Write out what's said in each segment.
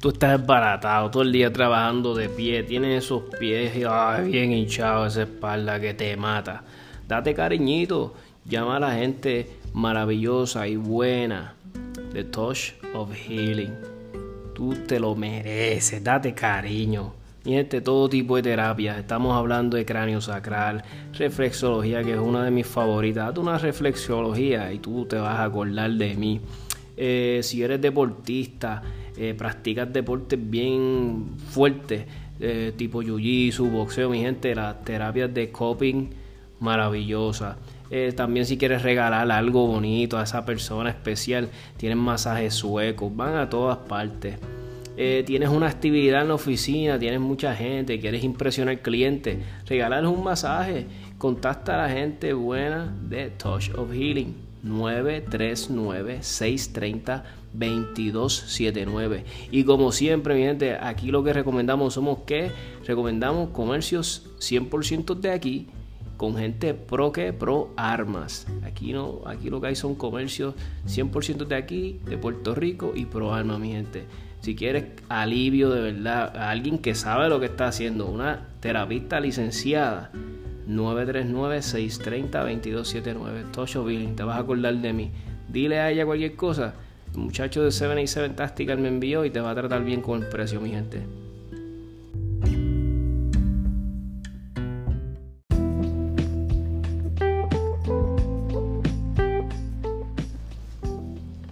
tú estás desbaratado todo el día trabajando de pie, tienes esos pies bien hinchados, esa espalda que te mata. Date cariñito, llama a la gente maravillosa y buena The Touch of Healing. Tú te lo mereces, date cariño. Y este todo tipo de terapias. Estamos hablando de cráneo sacral, reflexología, que es una de mis favoritas. Date una reflexología y tú te vas a acordar de mí. Eh, si eres deportista, eh, practicas deportes bien fuertes, eh, tipo jiu-jitsu, boxeo, mi gente, las terapias de coping maravillosas. también si quieres regalar algo bonito a esa persona especial, tienen masajes suecos, van a todas partes. tienes una actividad en la oficina, tienes mucha gente, quieres impresionar al cliente, regalarles un masaje, contacta a la gente buena de Touch of Healing. 939-630-2279. Y como siempre, mi gente, aquí lo que recomendamos somos que recomendamos comercios 100% de aquí con gente pro que pro armas. Aquí no, aquí lo que hay son comercios 100% de aquí, de Puerto Rico y pro armas, mi gente. Si quieres alivio de verdad, a alguien que sabe lo que está haciendo, una terapista licenciada 939-630-2279. Tosho Billing, te vas a acordar de mí. Dile a ella cualquier cosa. El muchacho de 787 Tactical me envió y te va a tratar bien con el precio, mi gente.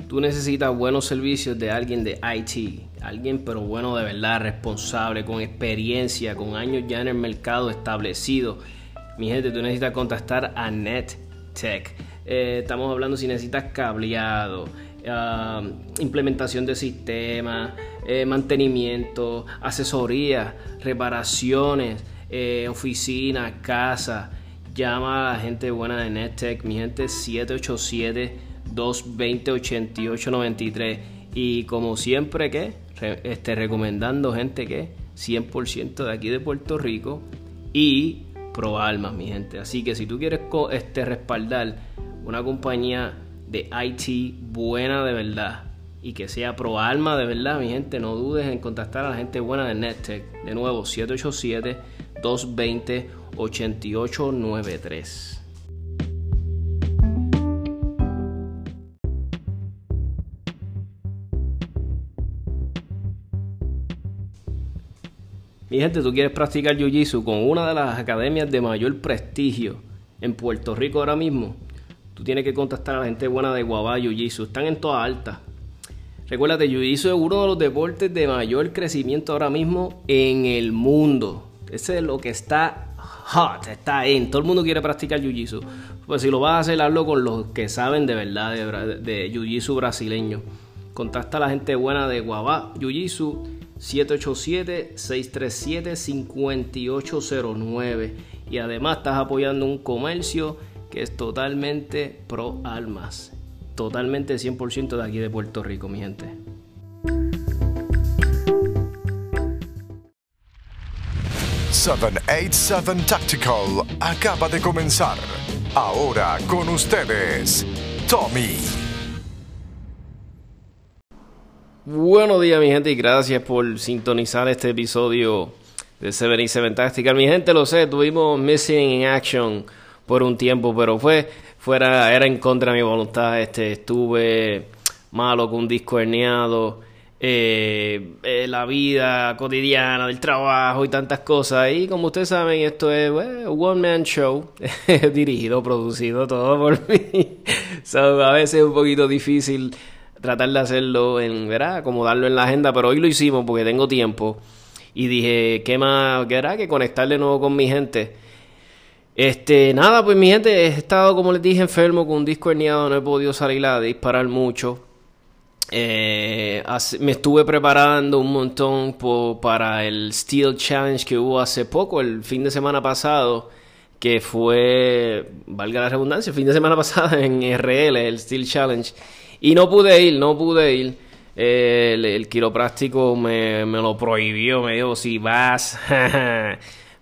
Tú necesitas buenos servicios de alguien de IT, alguien pero bueno de verdad, responsable, con experiencia, con años ya en el mercado establecido mi gente, tú necesitas contactar a NetTech. Eh, estamos hablando si necesitas cableado, ah, implementación de sistemas, eh, mantenimiento, asesoría, reparaciones, eh, oficinas, casa. Llama a la gente buena de NetTech, mi gente 787-220-8893. Y como siempre, que este, recomendando gente que 100% de aquí de Puerto Rico y pro almas, mi gente. Así que si tú quieres este, respaldar una compañía de IT buena de verdad y que sea pro alma de verdad, mi gente, no dudes en contactar a la gente buena de NetTech. De nuevo, 787-220-8893. Mi gente, tú quieres practicar Jiu-Jitsu con una de las academias de mayor prestigio en Puerto Rico ahora mismo, tú tienes que contactar a la gente buena de Guabá Jiu-Jitsu. Están en toda alta. Recuérdate, Jiu-Jitsu es uno de los deportes de mayor crecimiento ahora mismo en el mundo. Ese es lo que está hot, está en. Todo el mundo quiere practicar Jiu-Jitsu. Pues si lo vas a hacer, hazlo con los que saben de verdad de, de Jiu-Jitsu brasileño. Contacta a la gente buena de Guabá Jiu-Jitsu 787-637-5809. Y además estás apoyando un comercio que es totalmente pro almas. Totalmente 100% de aquí de Puerto Rico, mi gente. ...787 Tactical acaba de comenzar. Ahora con ustedes, Tommy. Buenos días, mi gente, y gracias por sintonizar este episodio de 77 Tactical. Mi gente, lo sé, tuvimos Missing in Action por un tiempo, pero fue fuera, era en contra de mi voluntad. Este, estuve malo con un disco herniado, eh, eh, la vida cotidiana, del trabajo y tantas cosas. Y como ustedes saben, esto es one man show, dirigido, producido, todo por mí. a veces es un poquito difícil tratar de hacerlo en, ¿verdad? Acomodarlo en la agenda, pero hoy lo hicimos porque tengo tiempo. Y dije, ¿qué más querrá que conectar de nuevo con mi gente? Este, nada, pues mi gente, he estado, como les dije, enfermo con un disco herniado, no he podido salir a disparar mucho. Eh, me estuve preparando un montón para el Steel Challenge que hubo hace poco, el fin de semana pasado, que fue, valga la redundancia, el fin de semana pasado en RL, el Steel Challenge. Y no pude ir, no pude ir. el, el, quiropráctico me, me, lo prohibió, me dijo, si vas.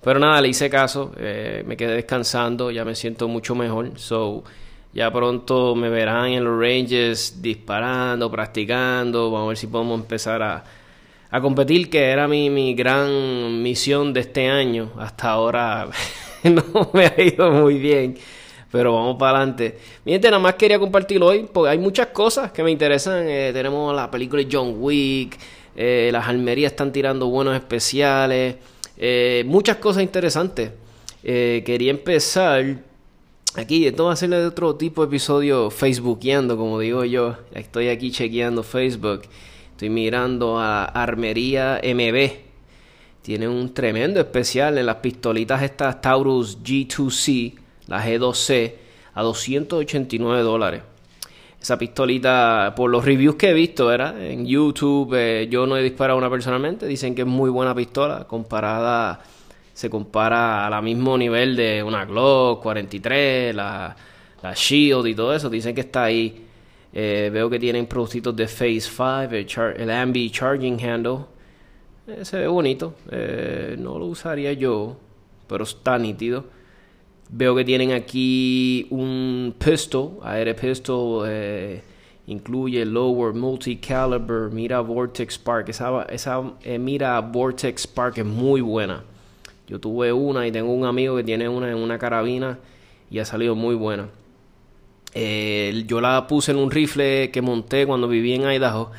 Pero nada, le hice caso, eh, me quedé descansando, ya me siento mucho mejor. So, ya pronto me verán en los ranges disparando, practicando. Vamos a ver si podemos empezar a, a competir, que era mi, mi gran misión de este año. Hasta ahora no me ha ido muy bien. Pero vamos para adelante. Mi gente, nada más quería compartir hoy, porque hay muchas cosas que me interesan. Eh, tenemos la película de John Wick, eh, las almerías están tirando buenos especiales, eh, muchas cosas interesantes. quería empezar aquí, esto va a ser de otro tipo de episodio facebookeando, como digo yo. Estoy aquí chequeando Facebook. Estoy mirando a Armería MB. Tiene un tremendo especial en las pistolitas estas Taurus G2C la G2C, a 289 dólares. Esa pistolita, por los reviews que he visto, era en YouTube, eh, yo no he disparado una personalmente, dicen que es muy buena pistola, comparada, se compara a la mismo nivel de una Glock 43, la, la Shield y todo eso, dicen que está ahí. Eh, veo que tienen productos de Phase 5, el, el Ambi Charging Handle. Eh, se ve bonito. no lo usaría yo, pero está nítido. Veo que tienen aquí un pistol, AR pistol, eh, incluye lower multi-caliber, mira Vortex Spark. Esa, esa eh, mira Vortex Spark es muy buena. Yo tuve una y tengo un amigo que tiene una en una carabina y ha salido muy buena. Eh, yo la puse en un rifle que monté cuando viví en Idaho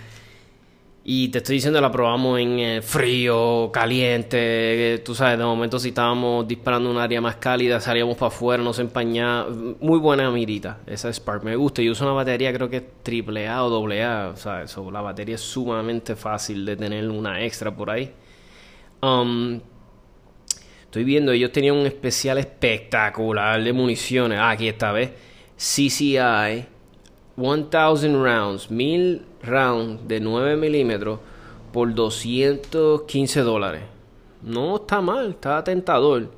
y te estoy diciendo, la probamos en eh, frío, caliente. Tú sabes, de momento, si estábamos disparando un área más cálida, salíamos para afuera, no se empañaba. Muy buena mirita, esa Spark. Me gusta. Yo uso una batería, creo que es triple A o doble A. O sea, eso, la batería es sumamente fácil de tener una extra por ahí. Um, estoy viendo, ellos tenían un especial espectacular de municiones. Ah, aquí esta vez. CCI 1000 rounds, 1000 rounds de 9 milímetros por 215 dólares. No está mal, está tentador.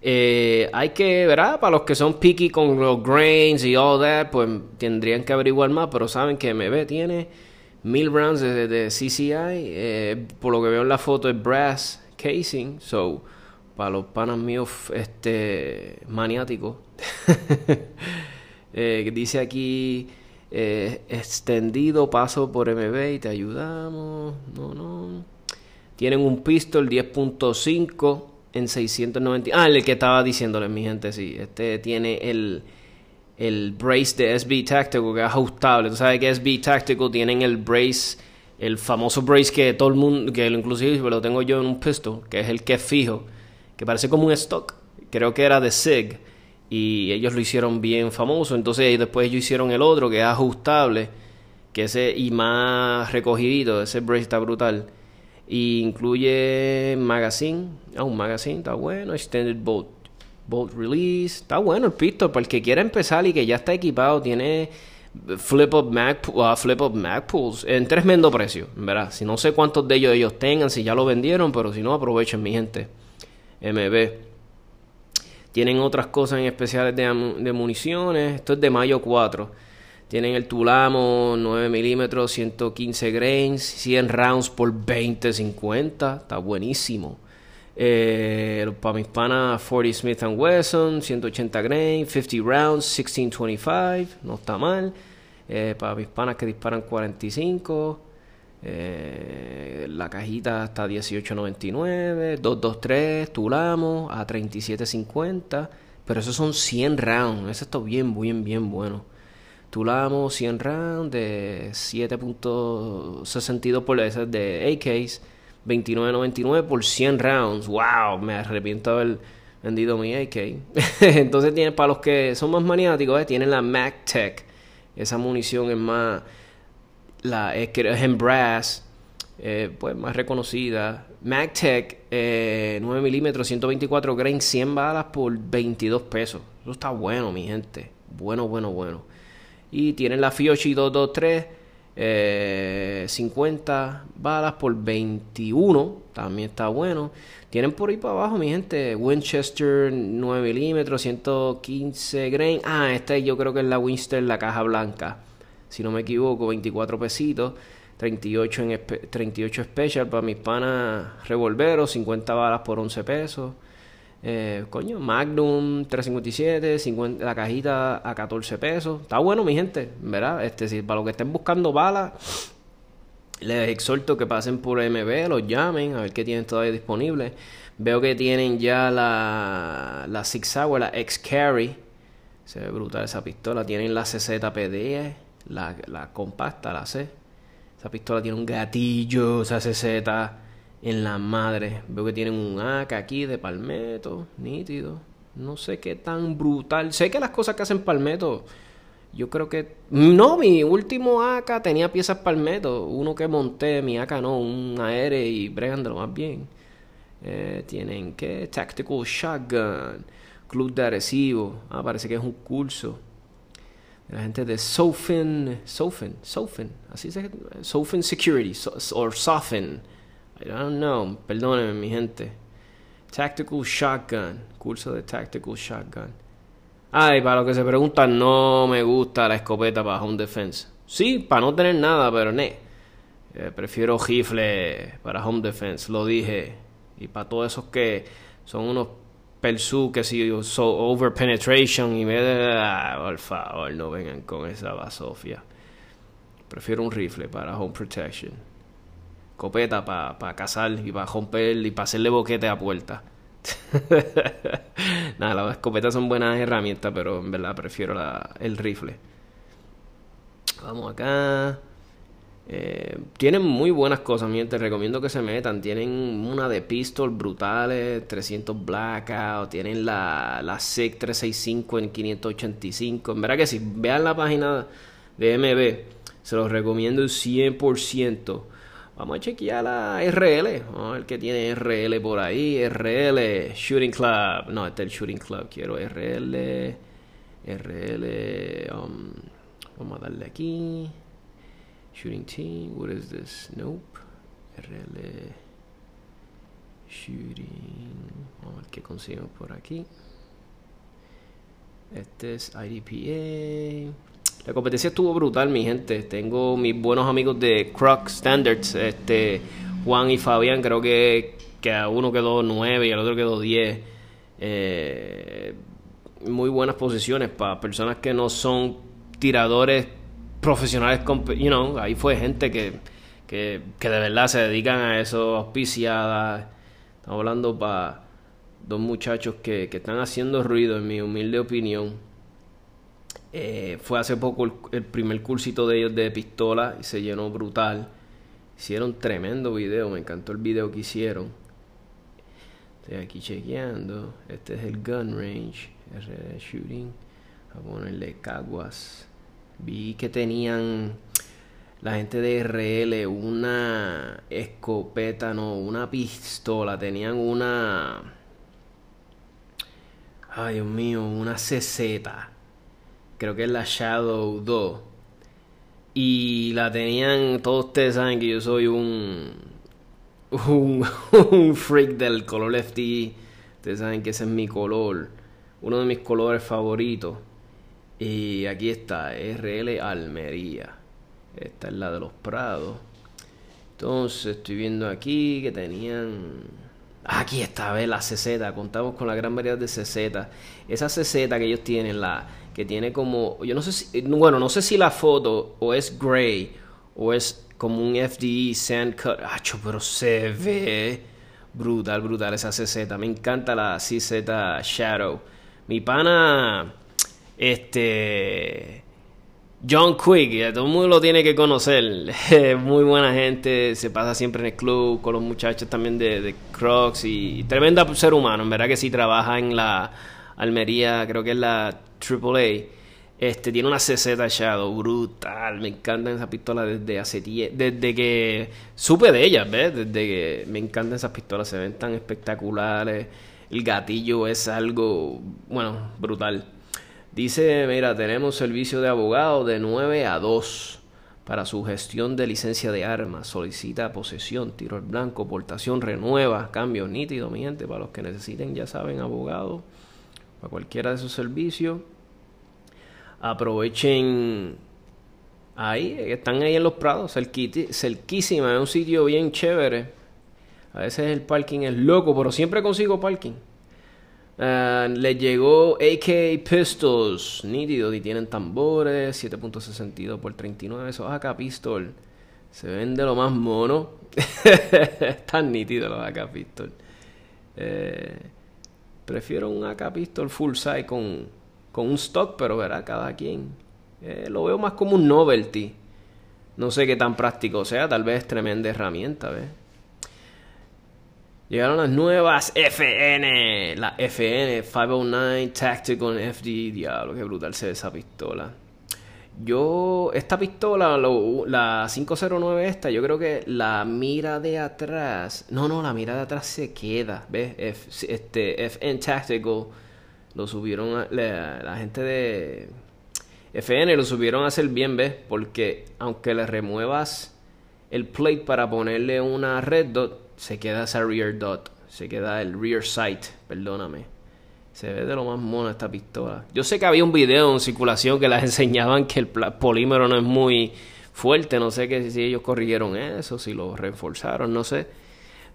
Eh, hay que, ¿verdad? Para los que son picky con los grains y all that, pues tendrían que averiguar más, pero saben que MB tiene 1000 rounds de, CCI. Eh, por lo que veo en la foto es brass casing, so para los panas míos este maniáticos. eh, dice aquí eh, extendido, paso por MB y te ayudamos. No, no. Tienen un pistol 10.5 en 690. Ah, el que estaba diciéndole, mi gente, sí. Este tiene el, el brace de SB Tactical que es ajustable. Tú sabes que SB Tactical tienen el brace, el famoso brace que todo el mundo, que inclusive lo tengo yo en un pistol, que es el que es fijo, que parece como un stock. Creo que era de SIG y ellos lo hicieron bien famoso. Entonces después ellos hicieron el otro que es ajustable, que ese y más recogidito, ese brace está brutal. Y incluye magazine, ah, un magazine, está bueno, extended bolt, bolt release, está bueno el pistol para el que quiera empezar y que ya está equipado, tiene flip up Mac, uh, flip up Mac pools en tremendo precio, ¿verdad? Si no sé cuántos de ellos ellos tengan, si ya lo vendieron, pero si no aprovechen mi gente. MB. Tienen otras cosas en especiales de, municiones. Esto es de mayo 4. Tienen el Tulamo 9 milímetros, 115 grains, 100 rounds por 20, 50. Está buenísimo. Eh, para mis panas 40 Smith Wesson, 180 grains, 50 rounds, 1625. No está mal. Eh, para mis panas que disparan 45. Eh, la cajita está 18.99, 223, Tulamo a 37.50, pero esos son 100 rounds, eso está bien, bien, bien bueno. Tulamo 100 rounds de 7.62 por esas de AKs, 29.99 por 100 rounds. Wow, me arrepiento de haber vendido mi AK. Entonces tiene para los que son más maniáticos, eh, tienen la MacTech. Esa munición es más la es, en brass, eh, pues más reconocida. MacTech, eh, 9 milímetros, 124 grain, 100 balas por 22 pesos. Eso está bueno, mi gente. Bueno, bueno, bueno. Y tienen la Fiochi 223, eh, 50 balas por 21. También está bueno. Tienen por ahí para abajo, mi gente. Winchester 9 milímetros, 115 grain. Ah, esta yo creo que es la Winchester, la caja blanca si no me equivoco, 24 pesitos. 38, en 38 special para mis panas revolveros, 50 balas por 11 pesos. Eh, coño, Magnum 357, 50, la cajita a 14 pesos. Está bueno, mi gente, ¿verdad? Este, si para los que estén buscando balas, Les exhorto que pasen por MB, los llamen, a ver qué tienen todavía disponible. Veo que tienen ya la, la Six Hour, la X-Carry. Se ve brutal esa pistola. Tienen la CZ-PD, la, la compacta, la C. Esa pistola tiene un gatillo, esa CZ en la madre. Veo que tienen un AK aquí de palmeto, nítido. No sé qué tan brutal. Sé que las cosas que hacen palmeto yo creo que. No, mi último AK tenía piezas palmeto. Uno que monté, mi AK no, un AR y bregan de lo más bien. Eh, tienen que Tactical Shotgun, Club de Adhesivo. Ah, parece que es un curso. La gente de Sofin, Sofin, Sofin, así se Sofin Security, o Sofin. I don't know, perdónenme mi gente. Tactical Shotgun, curso de Tactical Shotgun. Ay, para lo que se preguntan, no me gusta la escopeta para home defense. Sí, para no tener nada, pero ne. Eh, prefiero rifle para home defense, lo dije. Y para todos esos que son unos persu que si so over penetration y me ah, por favor, no vengan con esa basofia. Prefiero un rifle para home protection. Escopeta para pa cazar y para romper y para hacerle boquete a puerta. Nada, las escopetas son buenas herramientas, pero en verdad prefiero el rifle. Vamos acá. Eh, tienen muy buenas cosas, mi Te recomiendo que se metan. Tienen una de pistol brutales, 300 blackout. Tienen la, la SIG 365 en 585. En verdad que si vean la página de MB, se los recomiendo 100%. Vamos a chequear la RL. Vamos a ver qué tiene RL por ahí. RL, Shooting Club. No, este es el Shooting Club. Quiero RL. RL. Um, vamos a darle aquí. Shooting Team. What is this? Nope. RL. Shooting. Vamos a ver qué conseguimos por aquí. Este es IDPA. La competencia estuvo brutal, mi gente. Tengo mis buenos amigos de Croc Standards, este Juan y Fabián, creo que, que a uno quedó 9 y al otro quedó 10. Eh, muy buenas posiciones para personas que no son tiradores profesionales. You know, ahí fue gente que, que, que de verdad se dedican a eso, auspiciadas. Estamos hablando para dos muchachos que, que están haciendo ruido, en mi humilde opinión eh, fue hace poco el, primer cursito de ellos de pistola y se llenó brutal. Hicieron tremendo video, me encantó el video que hicieron. Estoy aquí chequeando. Este es el gun range, RD shooting. A ponerle caguas. Vi que tenían la gente de RL una escopeta, no, una pistola. Tenían una. Ay, Dios mío, una CZ creo que es la Shadow 2. Y la tenían, todos ustedes saben que yo soy un, un, freak del color FT. Ustedes saben que ese es mi color, uno de mis colores favoritos. Y aquí está, RL Almería. Esta es la de los Prados. Entonces estoy viendo aquí que tenían... Aquí está, ve la CZ. Contamos con la gran variedad de CZ. Esa CZ que ellos tienen, la que tiene como, yo no sé si, bueno, no sé si la foto o es gray o es como un FDE sand cut, pero se ve brutal, brutal esa CZ, me encanta la CZ Shadow. Mi pana, este, John Quick, todo el mundo lo tiene que conocer, muy buena gente, se pasa siempre en el club con los muchachos también de, Crocs y, tremenda ser humano, en verdad que sí trabaja en la Almería, creo que es la AAA, este, tiene una CZ Shadow brutal. Me encantan esas pistolas desde hace desde que supe de ellas, ¿ves? Desde que me encantan esas pistolas, se ven tan espectaculares. El gatillo es algo, bueno, brutal. Dice, mira, tenemos servicio de abogado de 9 a 2 para su gestión de licencia de armas. Solicita posesión, tiro al blanco, portación, renueva, cambio nítido, mi gente. Para los que necesiten, ya saben, abogado. Para cualquiera de sus servicios aprovechen ahí, están ahí en los prados, cerquísima, es un sitio bien chévere. A veces el parking es loco, pero siempre consigo parking. Uh, le llegó AK Pistols, nítido, y tienen tambores, 7.62 por 39, eso acá pistol. Se ven de lo más mono. Están nítidos los AK Pistol. Eh, prefiero un AK Pistol full size con, con un stock, pero verá cada quien. Eh, lo veo más como un novelty. No sé qué tan práctico sea, tal vez tremenda herramienta, ¿ves? Llegaron las nuevas FN, la FN 509 Tactical FD, diablo, qué brutal se ve esa pistola. Yo, esta pistola, la 509 esta, yo creo que la mira de atrás, no, no, la mira de atrás se queda, ¿ves? este, FN Tactical, lo subieron, la, la gente de FN lo subieron a hacer bien, ¿ves? Porque aunque le remuevas el plate para ponerle una red dot, se queda esa rear dot, se queda el rear sight, perdóname. Se ve de lo más mono esta pistola. Yo sé que había un video en circulación que las enseñaban que el polímero no es muy fuerte, no sé que si ellos corrigieron eso, si lo reforzaron, no sé.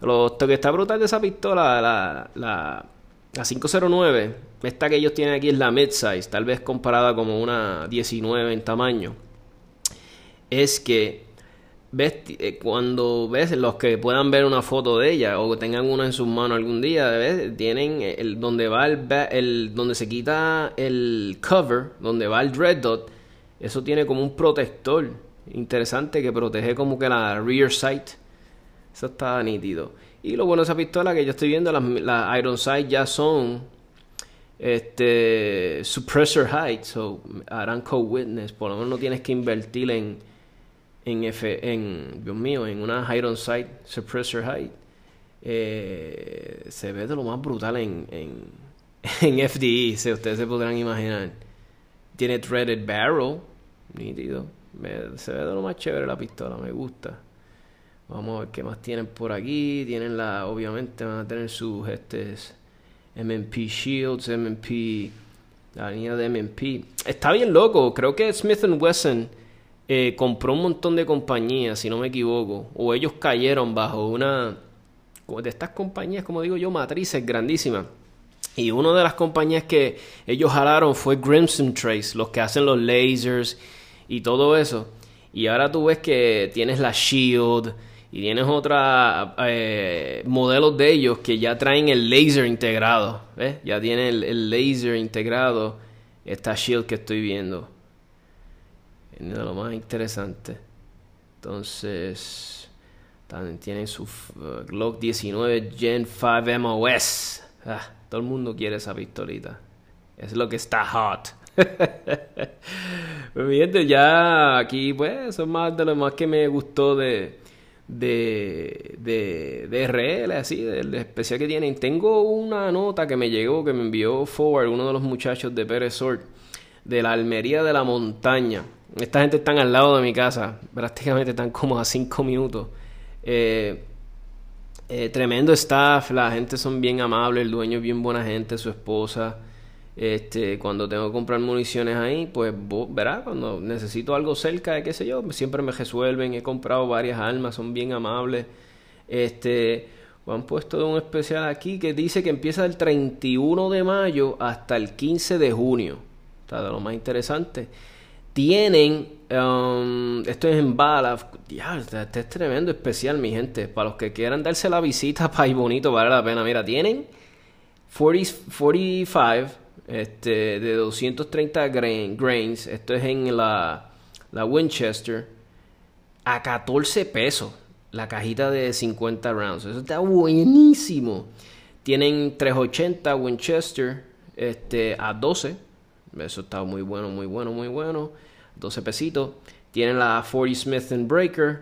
Lo que está brutal de esa pistola, la, la la 509, esta que ellos tienen aquí es la mid-size, tal vez comparada como una 19 en tamaño. Es que eh, cuando ves los que puedan ver una foto de ella o tengan una en sus manos algún día, ¿ves? tienen el donde va el, donde se quita el cover, donde va el dread dot, eso tiene como un protector interesante que protege como que la rear sight. Eso está nítido. Y lo bueno de esa pistola que yo estoy viendo, las, las Iron Sight ya son este suppressor height, so harán co-witness, por lo menos no tienes que invertir en en F, en Dios mío, en una Iron Sight suppressor height. Eh, se ve de lo más brutal en, en, en FDE, si ustedes se podrán imaginar. Tiene threaded barrel, nítido. se ve de lo más chévere la pistola, me gusta. Vamos a ver qué más tienen por aquí. Tienen la, obviamente van a tener sus este, MMP Shields, MMP, la línea de MMP. Está bien loco. Creo que Smith Wesson eh, compró un montón de compañías, si no me equivoco. O ellos cayeron bajo una de estas compañías, como digo yo, matrices grandísimas. Y una de las compañías que ellos jalaron fue Grimson Trace, los que hacen los lasers y todo eso. Y ahora tú ves que tienes la Shield, y tienes otra eh, modelos de ellos que ya traen el laser integrado. Ya tiene el, laser integrado. Esta shield que estoy viendo. Es de lo más interesante. Entonces. También tienen su uh, Glock 19 Gen 5 MOS. Ah, todo el mundo quiere esa pistolita. Es lo que está hot. pues ya aquí pues eso es más de lo más que me gustó de, de, de, de RL, así, del especial que tienen. Tengo una nota que me llegó, que me envió Forward, uno de los muchachos de Pérez de la Almería de la Montaña. Esta gente están al lado de mi casa, prácticamente están como a 5 minutos. Eh, eh, tremendo staff, la gente son bien amables, el dueño es bien buena gente, su esposa. Este, cuando tengo que comprar municiones ahí, pues verá, cuando necesito algo cerca de qué sé yo, siempre me resuelven. He comprado varias armas, son bien amables. Este, han puesto un especial aquí que dice que empieza el 31 de mayo hasta el 15 de junio. Está de lo más interesante. Tienen, um, esto es en bala, ya, este es tremendo especial, mi gente. Para los que quieran darse la visita ir bonito, vale la pena. Mira, tienen 40, 45 este, de 230 grains. Esto es en la, la Winchester. A 14 pesos. La cajita de 50 rounds. Eso está buenísimo. Tienen 380 Winchester este, a 12. Eso está muy bueno, muy bueno, muy bueno. 12 pesitos. Tienen la 40 Smith Breaker.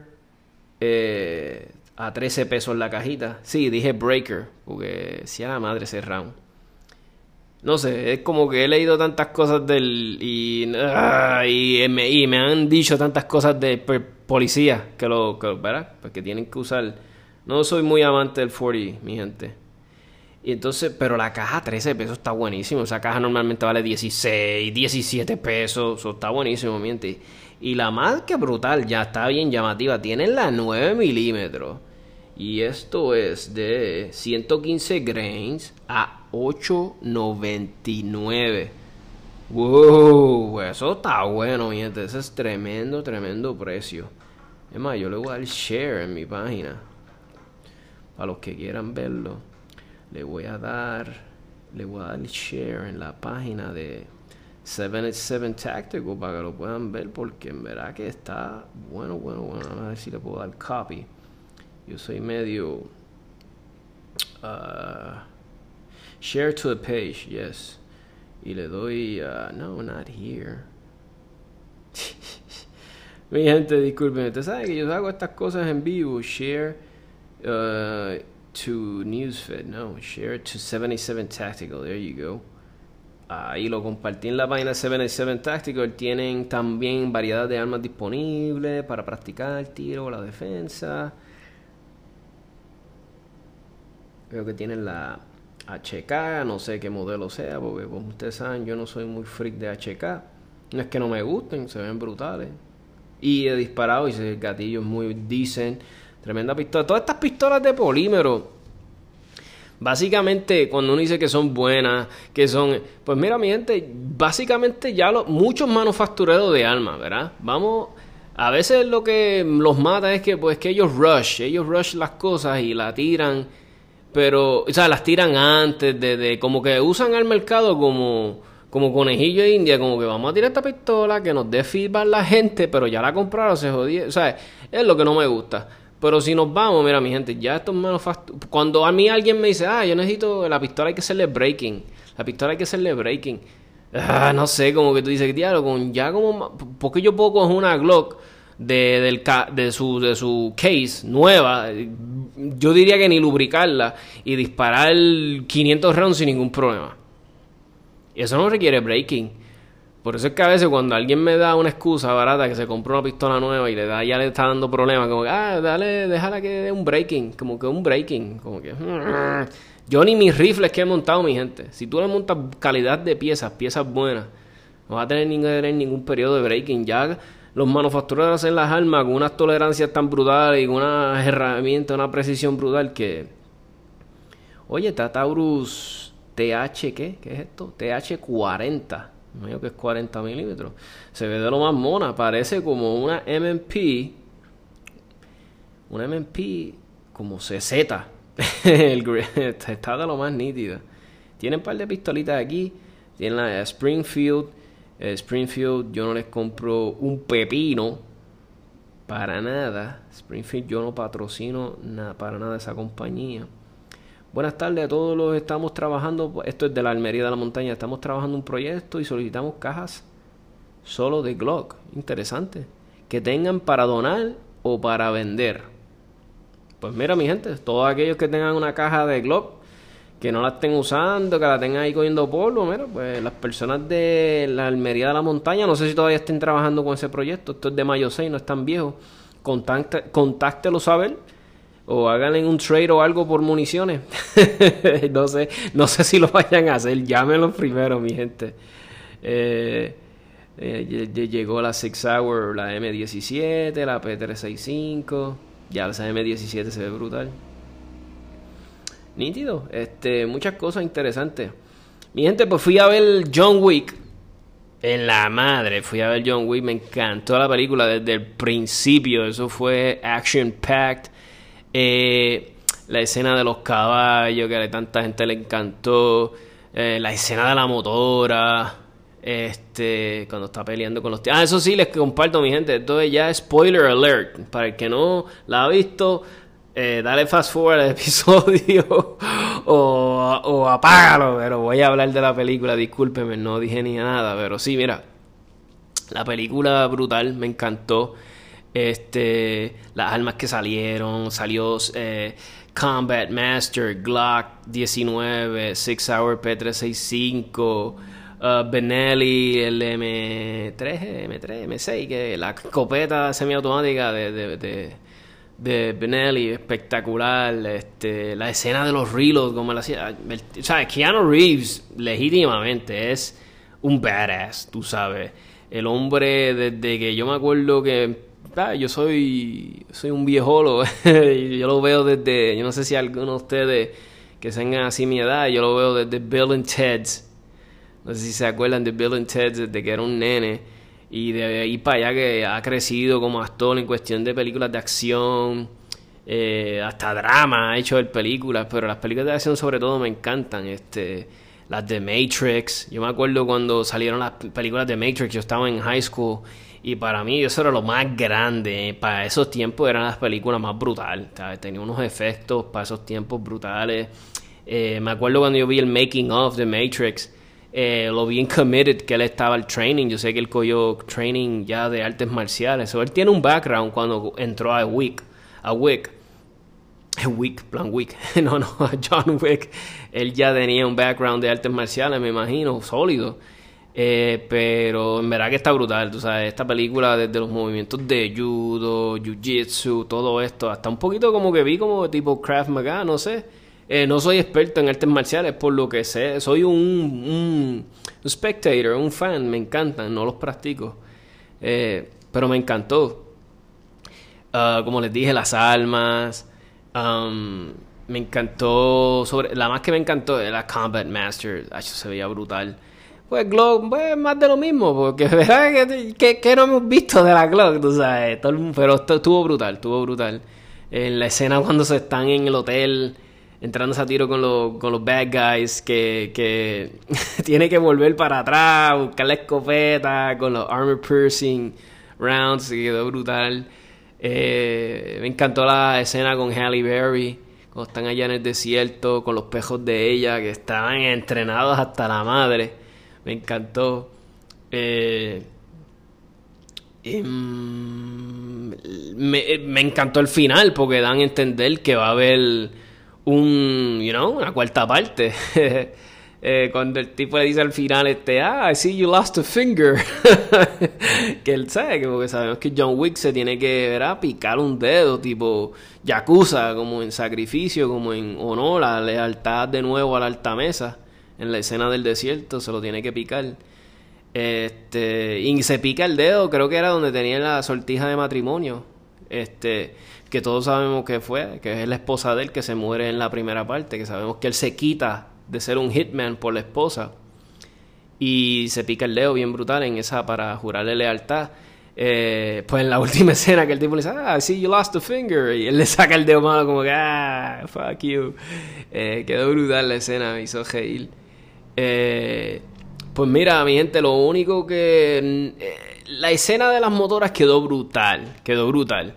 Eh, a 13 pesos la cajita. Sí, dije Breaker. Porque si a la madre ese round no sé, es como que he leído tantas cosas del. y. Ah, y, me, han dicho tantas cosas de policía que lo. Que, ¿Verdad? Pues que tienen que usar. No soy muy amante del 40, mi gente. Y entonces, pero la caja 13 pesos está buenísimo. Esa caja normalmente vale 16, 17 pesos. Eso está buenísimo, mi gente. Y la más que brutal, ya está bien llamativa. Tiene la 9 milímetros. Y esto es de 115 grains a 8.99. Wow, eso está bueno, mi gente. Ese es tremendo, tremendo precio. Es más, yo le voy a dar share en mi página. Para los que quieran verlo. Le voy a dar. Le voy a dar share en la página de 77 Tactical para que lo puedan ver. Porque en verdad que está bueno, bueno, bueno. A ver si le puedo dar copy. Yo soy medio. Uh, share to the page, yes. Y le doy. Uh, no, not here. Mi gente, disculpen. Ustedes saben que yo hago estas cosas en vivo. Share uh, to Newsfed. No, share to 77 Tactical. There you go. Ahí lo compartí en la página 77 Tactical. Tienen también variedad de armas disponibles para practicar el tiro la defensa. Creo que tienen la HK, no sé qué modelo sea, porque como ustedes saben, yo no soy muy freak de HK. No es que no me gusten, se ven brutales. Y he disparado y el gatillo es muy decent. Tremenda pistola. Todas estas pistolas de polímero. Básicamente, cuando uno dice que son buenas, que son. Pues mira, mi gente, básicamente ya muchos manufactureros de armas, ¿verdad? Vamos. A veces lo que los mata es que, pues, que ellos rush. Ellos rush las cosas y la tiran. Pero, o sea, las tiran antes de. Como que usan al mercado como como conejillo de India, como que vamos a tirar esta pistola que nos dé feedback la gente, pero ya la compraron, se jodió. O sea, es lo que no me gusta. Pero si nos vamos, mira, mi gente, ya estos manufactureros. Cuando a mí alguien me dice, ah, yo necesito la pistola, hay que hacerle breaking. La pistola hay que hacerle breaking. Ah, no sé, como que tú dices, diablo, con ya como. Porque yo puedo coger una Glock de, del, de, su, de su case nueva, yo diría que ni lubricarla y disparar 500 rounds sin ningún problema. Eso no requiere breaking. Por eso es que a veces cuando alguien me da una excusa barata que se compró una pistola nueva y le da, ya le está dando problemas, como que, ah, dale, déjala que dé un breaking, como que un breaking, como que... Mm". Yo ni mis rifles que he montado, mi gente. Si tú le montas calidad de piezas, piezas buenas, no vas a tener, tener ningún periodo de breaking. Ya los manufactureros hacen las armas con unas tolerancias tan brutales y con unas herramientas, una precisión brutal que... Oye, Tataurus TH, ¿qué? ¿Qué es esto? TH40. No digo que es 40 milímetros. Se ve de lo más mona. Parece como una MMP. Una MMP como CZ. está de lo más nítida. Tiene un par de pistolitas aquí. Tienen la Springfield. Springfield yo no les compro un pepino. Para nada. Springfield yo no patrocino para nada esa compañía. Buenas tardes a todos los estamos trabajando, esto es de la Almería de la Montaña, estamos trabajando un proyecto y solicitamos cajas solo de Glock. Interesante. Que tengan para donar o para vender. Pues mira mi gente, todos aquellos que tengan una caja de Glock, que no la estén usando, que la tengan ahí cogiendo polvo, mira, pues las personas de la Almería de la Montaña, no sé si todavía estén trabajando con ese proyecto, esto es de mayo 6, no es tan viejo, contáctelo a ver o háganle un trade o algo por municiones. no sé, no sé si lo vayan a hacer. Llámenlo primero, mi gente. Eh, eh, llegó la Six Hour, la M17, la P365. Ya la M17 se ve brutal. Nítido. Este, muchas cosas interesantes. Mi gente, pues fui a ver John Wick. En la madre, fui a ver John Wick. Me encantó la película desde el principio. Eso fue action packed eh, la escena de los caballos, que a tanta gente le encantó. Eh, la escena de la motora. Este, cuando está peleando con los tíos. Ah, eso sí, les comparto, mi gente. Entonces ya spoiler alert. Para el que no la ha visto, eh, dale fast forward al episodio o, o apágalo. Pero voy a hablar de la película, discúlpeme, no dije ni nada. Pero sí, mira, la película brutal, me encantó. Este, las armas que salieron, salió eh, Combat Master, Glock 19, Six Hour P365, uh, Benelli, el M3, M3, M6, que la escopeta semiautomática de, de, de, Benelli, espectacular. Este, la escena de los reloads, como la hacía. O sea, Keanu Reeves, legítimamente, es un badass, tú sabes. El hombre, desde que yo me acuerdo que yo soy, soy un viejolo, yo lo veo desde, yo no sé si alguno de ustedes que tengan así mi edad, yo lo veo desde Bill and Ted's. No sé si se acuerdan de Bill and Ted's desde que era un nene. Y de ahí para allá que ha crecido como actor en cuestión de películas de acción, eh, hasta drama ha hecho el películas, pero las películas de acción sobre todo me encantan. Este, las de Matrix. Yo me acuerdo cuando salieron las películas de Matrix, yo estaba en high school y para mí eso era lo más grande. Para esos tiempos eran las películas más brutales. Tenía unos efectos para esos tiempos brutales. Eh, me acuerdo cuando yo vi el making of de Matrix. Eh, lo vi en Committed, que él estaba al training. Yo sé que él cogió training ya de artes marciales. O él tiene un background cuando entró a Wick. A Wick. Wick, plan Wick. no, no, John Wick. Él ya tenía un background de artes marciales, me imagino, sólido. Eh, pero en verdad que está brutal, tú sabes, esta película desde los movimientos de judo, jiu-jitsu, todo esto, hasta un poquito como que vi como tipo Krav Maga, no sé. Eh, no soy experto en artes marciales por lo que sé, soy un, spectator, un fan, me encantan, no los practico. Eh, pero me encantó. Ah, como les dije, las almas. Um, me encantó, sobre la más que me encantó la Combat Master, se veía brutal. Pues Glock, pues más de lo mismo, porque ¿verdad? Que, que, no hemos visto de la Glock, tú sabes, pero estuvo brutal, estuvo brutal. En la escena cuando se están en el hotel, entrando a tiro con, los, con los bad guys, que, que tiene que volver para atrás, buscar la escopeta, con los armor piercing rounds, quedó brutal. Eh, me encantó la escena con Halle Berry cuando están allá en el desierto con los pejos de ella que estaban entrenados hasta la madre. Me encantó. Eh, mm, me, encantó el final porque dan a entender que va a haber un, you know, una cuarta parte. Eh, cuando el tipo le dice al final, este, ah, I see you lost a finger. que él sabe, que porque sabemos que John Wick se tiene que, ¿verdad? Picar un dedo, tipo Yakuza, como en sacrificio, como en honor, la lealtad de nuevo a la alta mesa. En la escena del desierto se lo tiene que picar. Este, y se pica el dedo, creo que era donde tenía la sortija de matrimonio. Este, que todos sabemos que fue, que es la esposa de él que se muere en la primera parte, que sabemos que él se quita de ser un hitman por la esposa y se pica el dedo bien brutal en esa para jurarle lealtad. Eh, pues en la última escena que el tipo le dice, ah, sí, you lost a finger, y él le saca el dedo malo como que, ah, fuck you. Eh, quedó brutal la escena, me hizo reír. Eh, pues mira, mi gente, lo único que... la escena de las motoras quedó brutal, quedó brutal.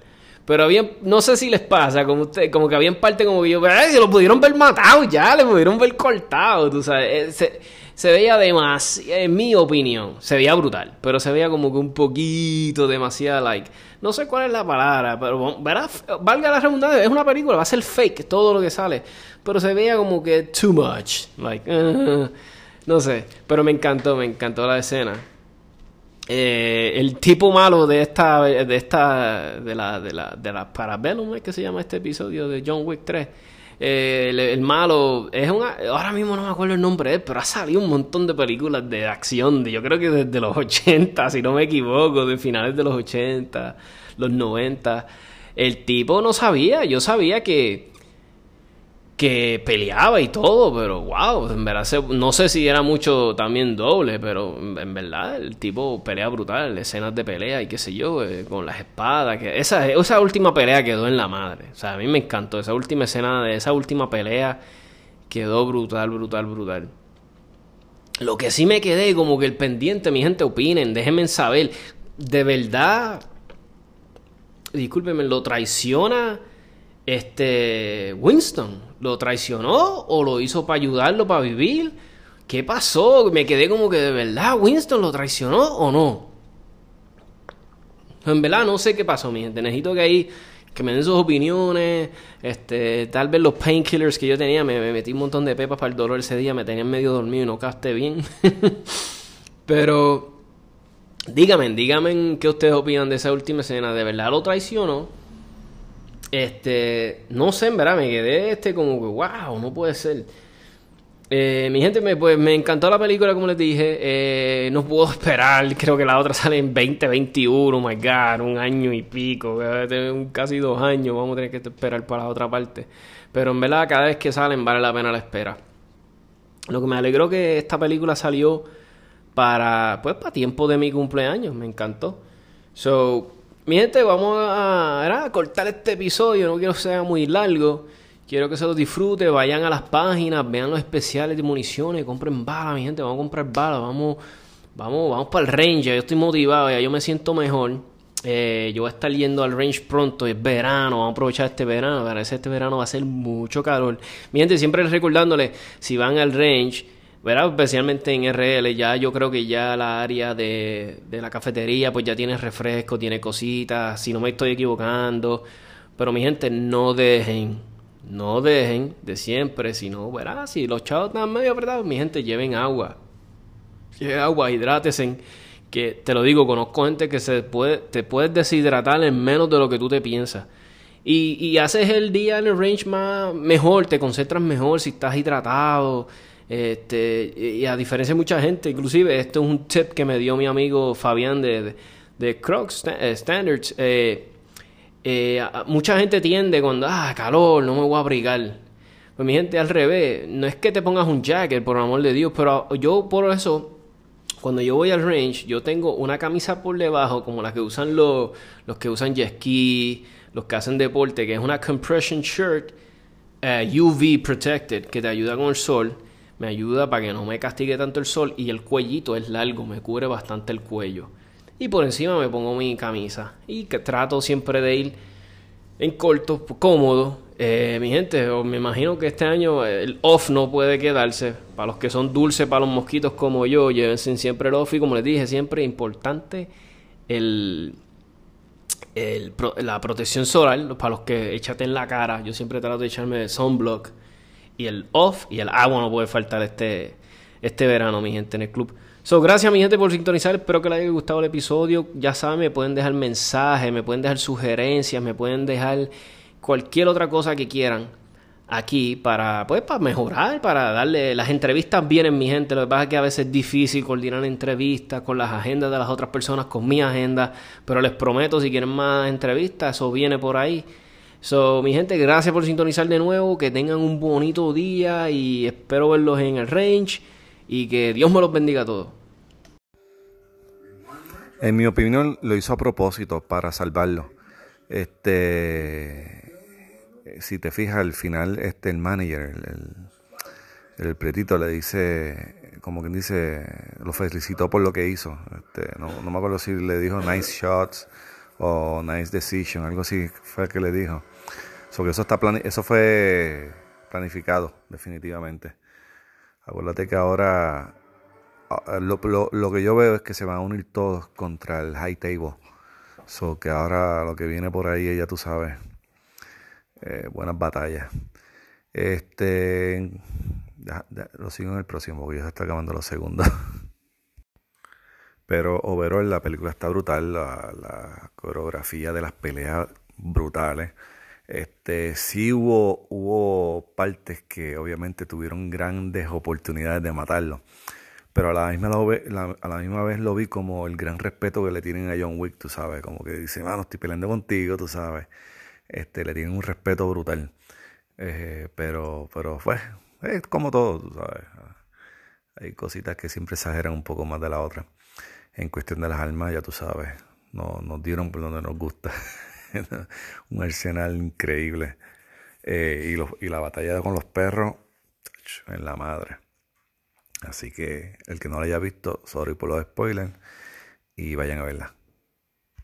Pero había, no sé si les pasa, como usted, como que había en parte como que yo, se lo pudieron ver matado ya, le pudieron ver cortado, tú sabes. Eh, se, se veía demasiado, en mi opinión, se veía brutal, pero se veía como que un poquito demasiado like. No sé cuál es la palabra, pero valga la redundancia, es una película, va a ser fake todo lo que sale, pero se veía como que too much, like, no sé, pero me encantó, me encantó la escena. Eh, el tipo malo de esta de esta de la de la de la Parabellum que se llama este episodio de John Wick 3 eh, el, malo es un ahora mismo no me acuerdo el nombre de él pero ha salido un montón de películas de acción de, yo creo que desde los 80 si no me equivoco de finales de los 80 los 90 el tipo no sabía yo sabía que que peleaba y todo, pero wow, en verdad no sé si era mucho también doble, pero en verdad el tipo pelea brutal, escenas de pelea y qué sé yo, eh, con las espadas, que esa, esa última pelea quedó en la madre, o sea, a mí me encantó, esa última escena de esa última pelea quedó brutal, brutal, brutal. Lo que sí me quedé como que el pendiente, mi gente opinen, déjenme saber, de verdad, discúlpenme, lo traiciona este Winston lo traicionó o lo hizo para ayudarlo para vivir. ¿Qué pasó? Me quedé como que de verdad Winston lo traicionó o no. En verdad no sé qué pasó, mi gente. Necesito que ahí que me den sus opiniones. Este, tal vez los painkillers que yo tenía, me, metí un montón de pepas para el dolor ese día, me tenían medio dormido y no casté bien. Pero díganme, díganme qué ustedes opinan de esa última escena. ¿De verdad lo traicionó? Este, no sé, en verdad, me quedé este como que, wow, no puede ser. Eh, mi gente, me, pues, me encantó la película, como les dije. Eh, no puedo esperar, creo que la otra sale en 2021, oh my god, un año y pico, casi dos años, vamos a tener que esperar para la otra parte. Pero en verdad, cada vez que salen vale la pena la espera. Lo que me alegró que esta película salió para, pues, para tiempo de mi cumpleaños. Me encantó. So, mi gente, vamos a, cortar este episodio. No quiero que sea muy largo. Quiero que se lo disfruten. Vayan a las páginas, vean los especiales de municiones, compren balas, mi gente. Vamos a comprar balas. Vamos, vamos, vamos para el range. Yo estoy motivado, ya yo me siento mejor. Eh, yo voy a estar yendo al range pronto, es verano, vamos a aprovechar este verano, parece este verano va a ser mucho calor. Mi gente, siempre recordándole, si van al range, ¿verdad? Especialmente en RL, ya yo creo que ya la área de, de la cafetería, pues ya tiene refresco, tiene cositas, si no me estoy equivocando. Pero mi gente, no dejen, no dejen de siempre, si no, ¿verdad? Si los chavos están medio apretados, mi gente, lleven agua. Lleven agua, hidrátesen que te lo digo, conozco gente que se puede, te puedes deshidratar en menos de lo que tú te piensas. Y, y haces el día en el range más mejor, te concentras mejor si estás hidratado. Este, y a diferencia de mucha gente, inclusive esto es un tip que me dio mi amigo Fabián de, de, Crocs eh, Standards. Eh, eh, mucha gente tiende cuando, ah, calor, no me voy a abrigar. Pues mi gente, al revés, no es que te pongas un jacket, por amor de Dios, pero yo por eso cuando yo voy al range, yo tengo una camisa por debajo, como las que usan los, los que usan jet ski, los que hacen deporte, que es una compression shirt UV protected, que te ayuda con el sol. Me ayuda para que no me castigue tanto el sol y el cuellito es largo, me cubre bastante el cuello. Y por encima me pongo mi camisa y que trato siempre de ir en corto, cómodo, eh, mi gente, me imagino que este año el off no puede quedarse. Para los que son dulces, para los mosquitos como yo, llévense siempre el off. Y como les dije, siempre importante el, la protección solar. Para los que échate en la cara, yo siempre trato de echarme sunblock. Y el off y el agua no puede faltar este, este verano, mi gente, en el club. So, gracias mi gente por sintonizar, espero que les haya gustado el episodio. Ya saben, me pueden dejar mensajes, me pueden dejar sugerencias, me pueden dejar cualquier otra cosa que quieran aquí para, pues, para mejorar, para darle... Las entrevistas vienen, mi gente, lo que pasa es que a veces es difícil coordinar entrevistas con las agendas de las otras personas, con mi agenda, pero les prometo, si quieren más entrevistas, eso viene por ahí. So, mi gente, gracias por sintonizar de nuevo, que tengan un bonito día y espero verlos en el range y que Dios me los bendiga a todos. En mi opinión, lo hizo a propósito para salvarlo. Este, si te fijas al final, este el manager, el, el, pretito le dice, como quien dice, lo felicitó por lo que hizo. Este, no, no, me acuerdo si le dijo nice shots o nice decision, algo así fue el que le dijo. So eso está eso fue planificado, definitivamente. Acuérdate que ahora lo, lo, lo, que yo veo es que se van a unir todos contra el high table. So que ahora lo que viene por ahí, ya tú sabes, eh, buenas batallas. Este, lo sigo en el próximo, porque ya se está acabando la segunda. Pero overall la película está brutal, la, coreografía de las peleas brutales. Este, sí hubo, hubo partes que obviamente tuvieron grandes oportunidades de matarlo. Pero a la, misma, vez lo vi como el gran respeto que le tienen a John Wick, tú sabes. Como que dice, mano, estoy peleando contigo, tú sabes este, le tienen un respeto brutal. Eh, pero, pero fue, es como todo, tú sabes. Hay cositas que siempre exageran un poco más de la otra. En cuestión de las armas, ya tú sabes, no, nos dieron por donde nos gusta. un arsenal increíble. Eh, y, y la batalla con los perros, en la madre. Así que el que no la haya visto, sorry por los spoilers, y vayan a verla.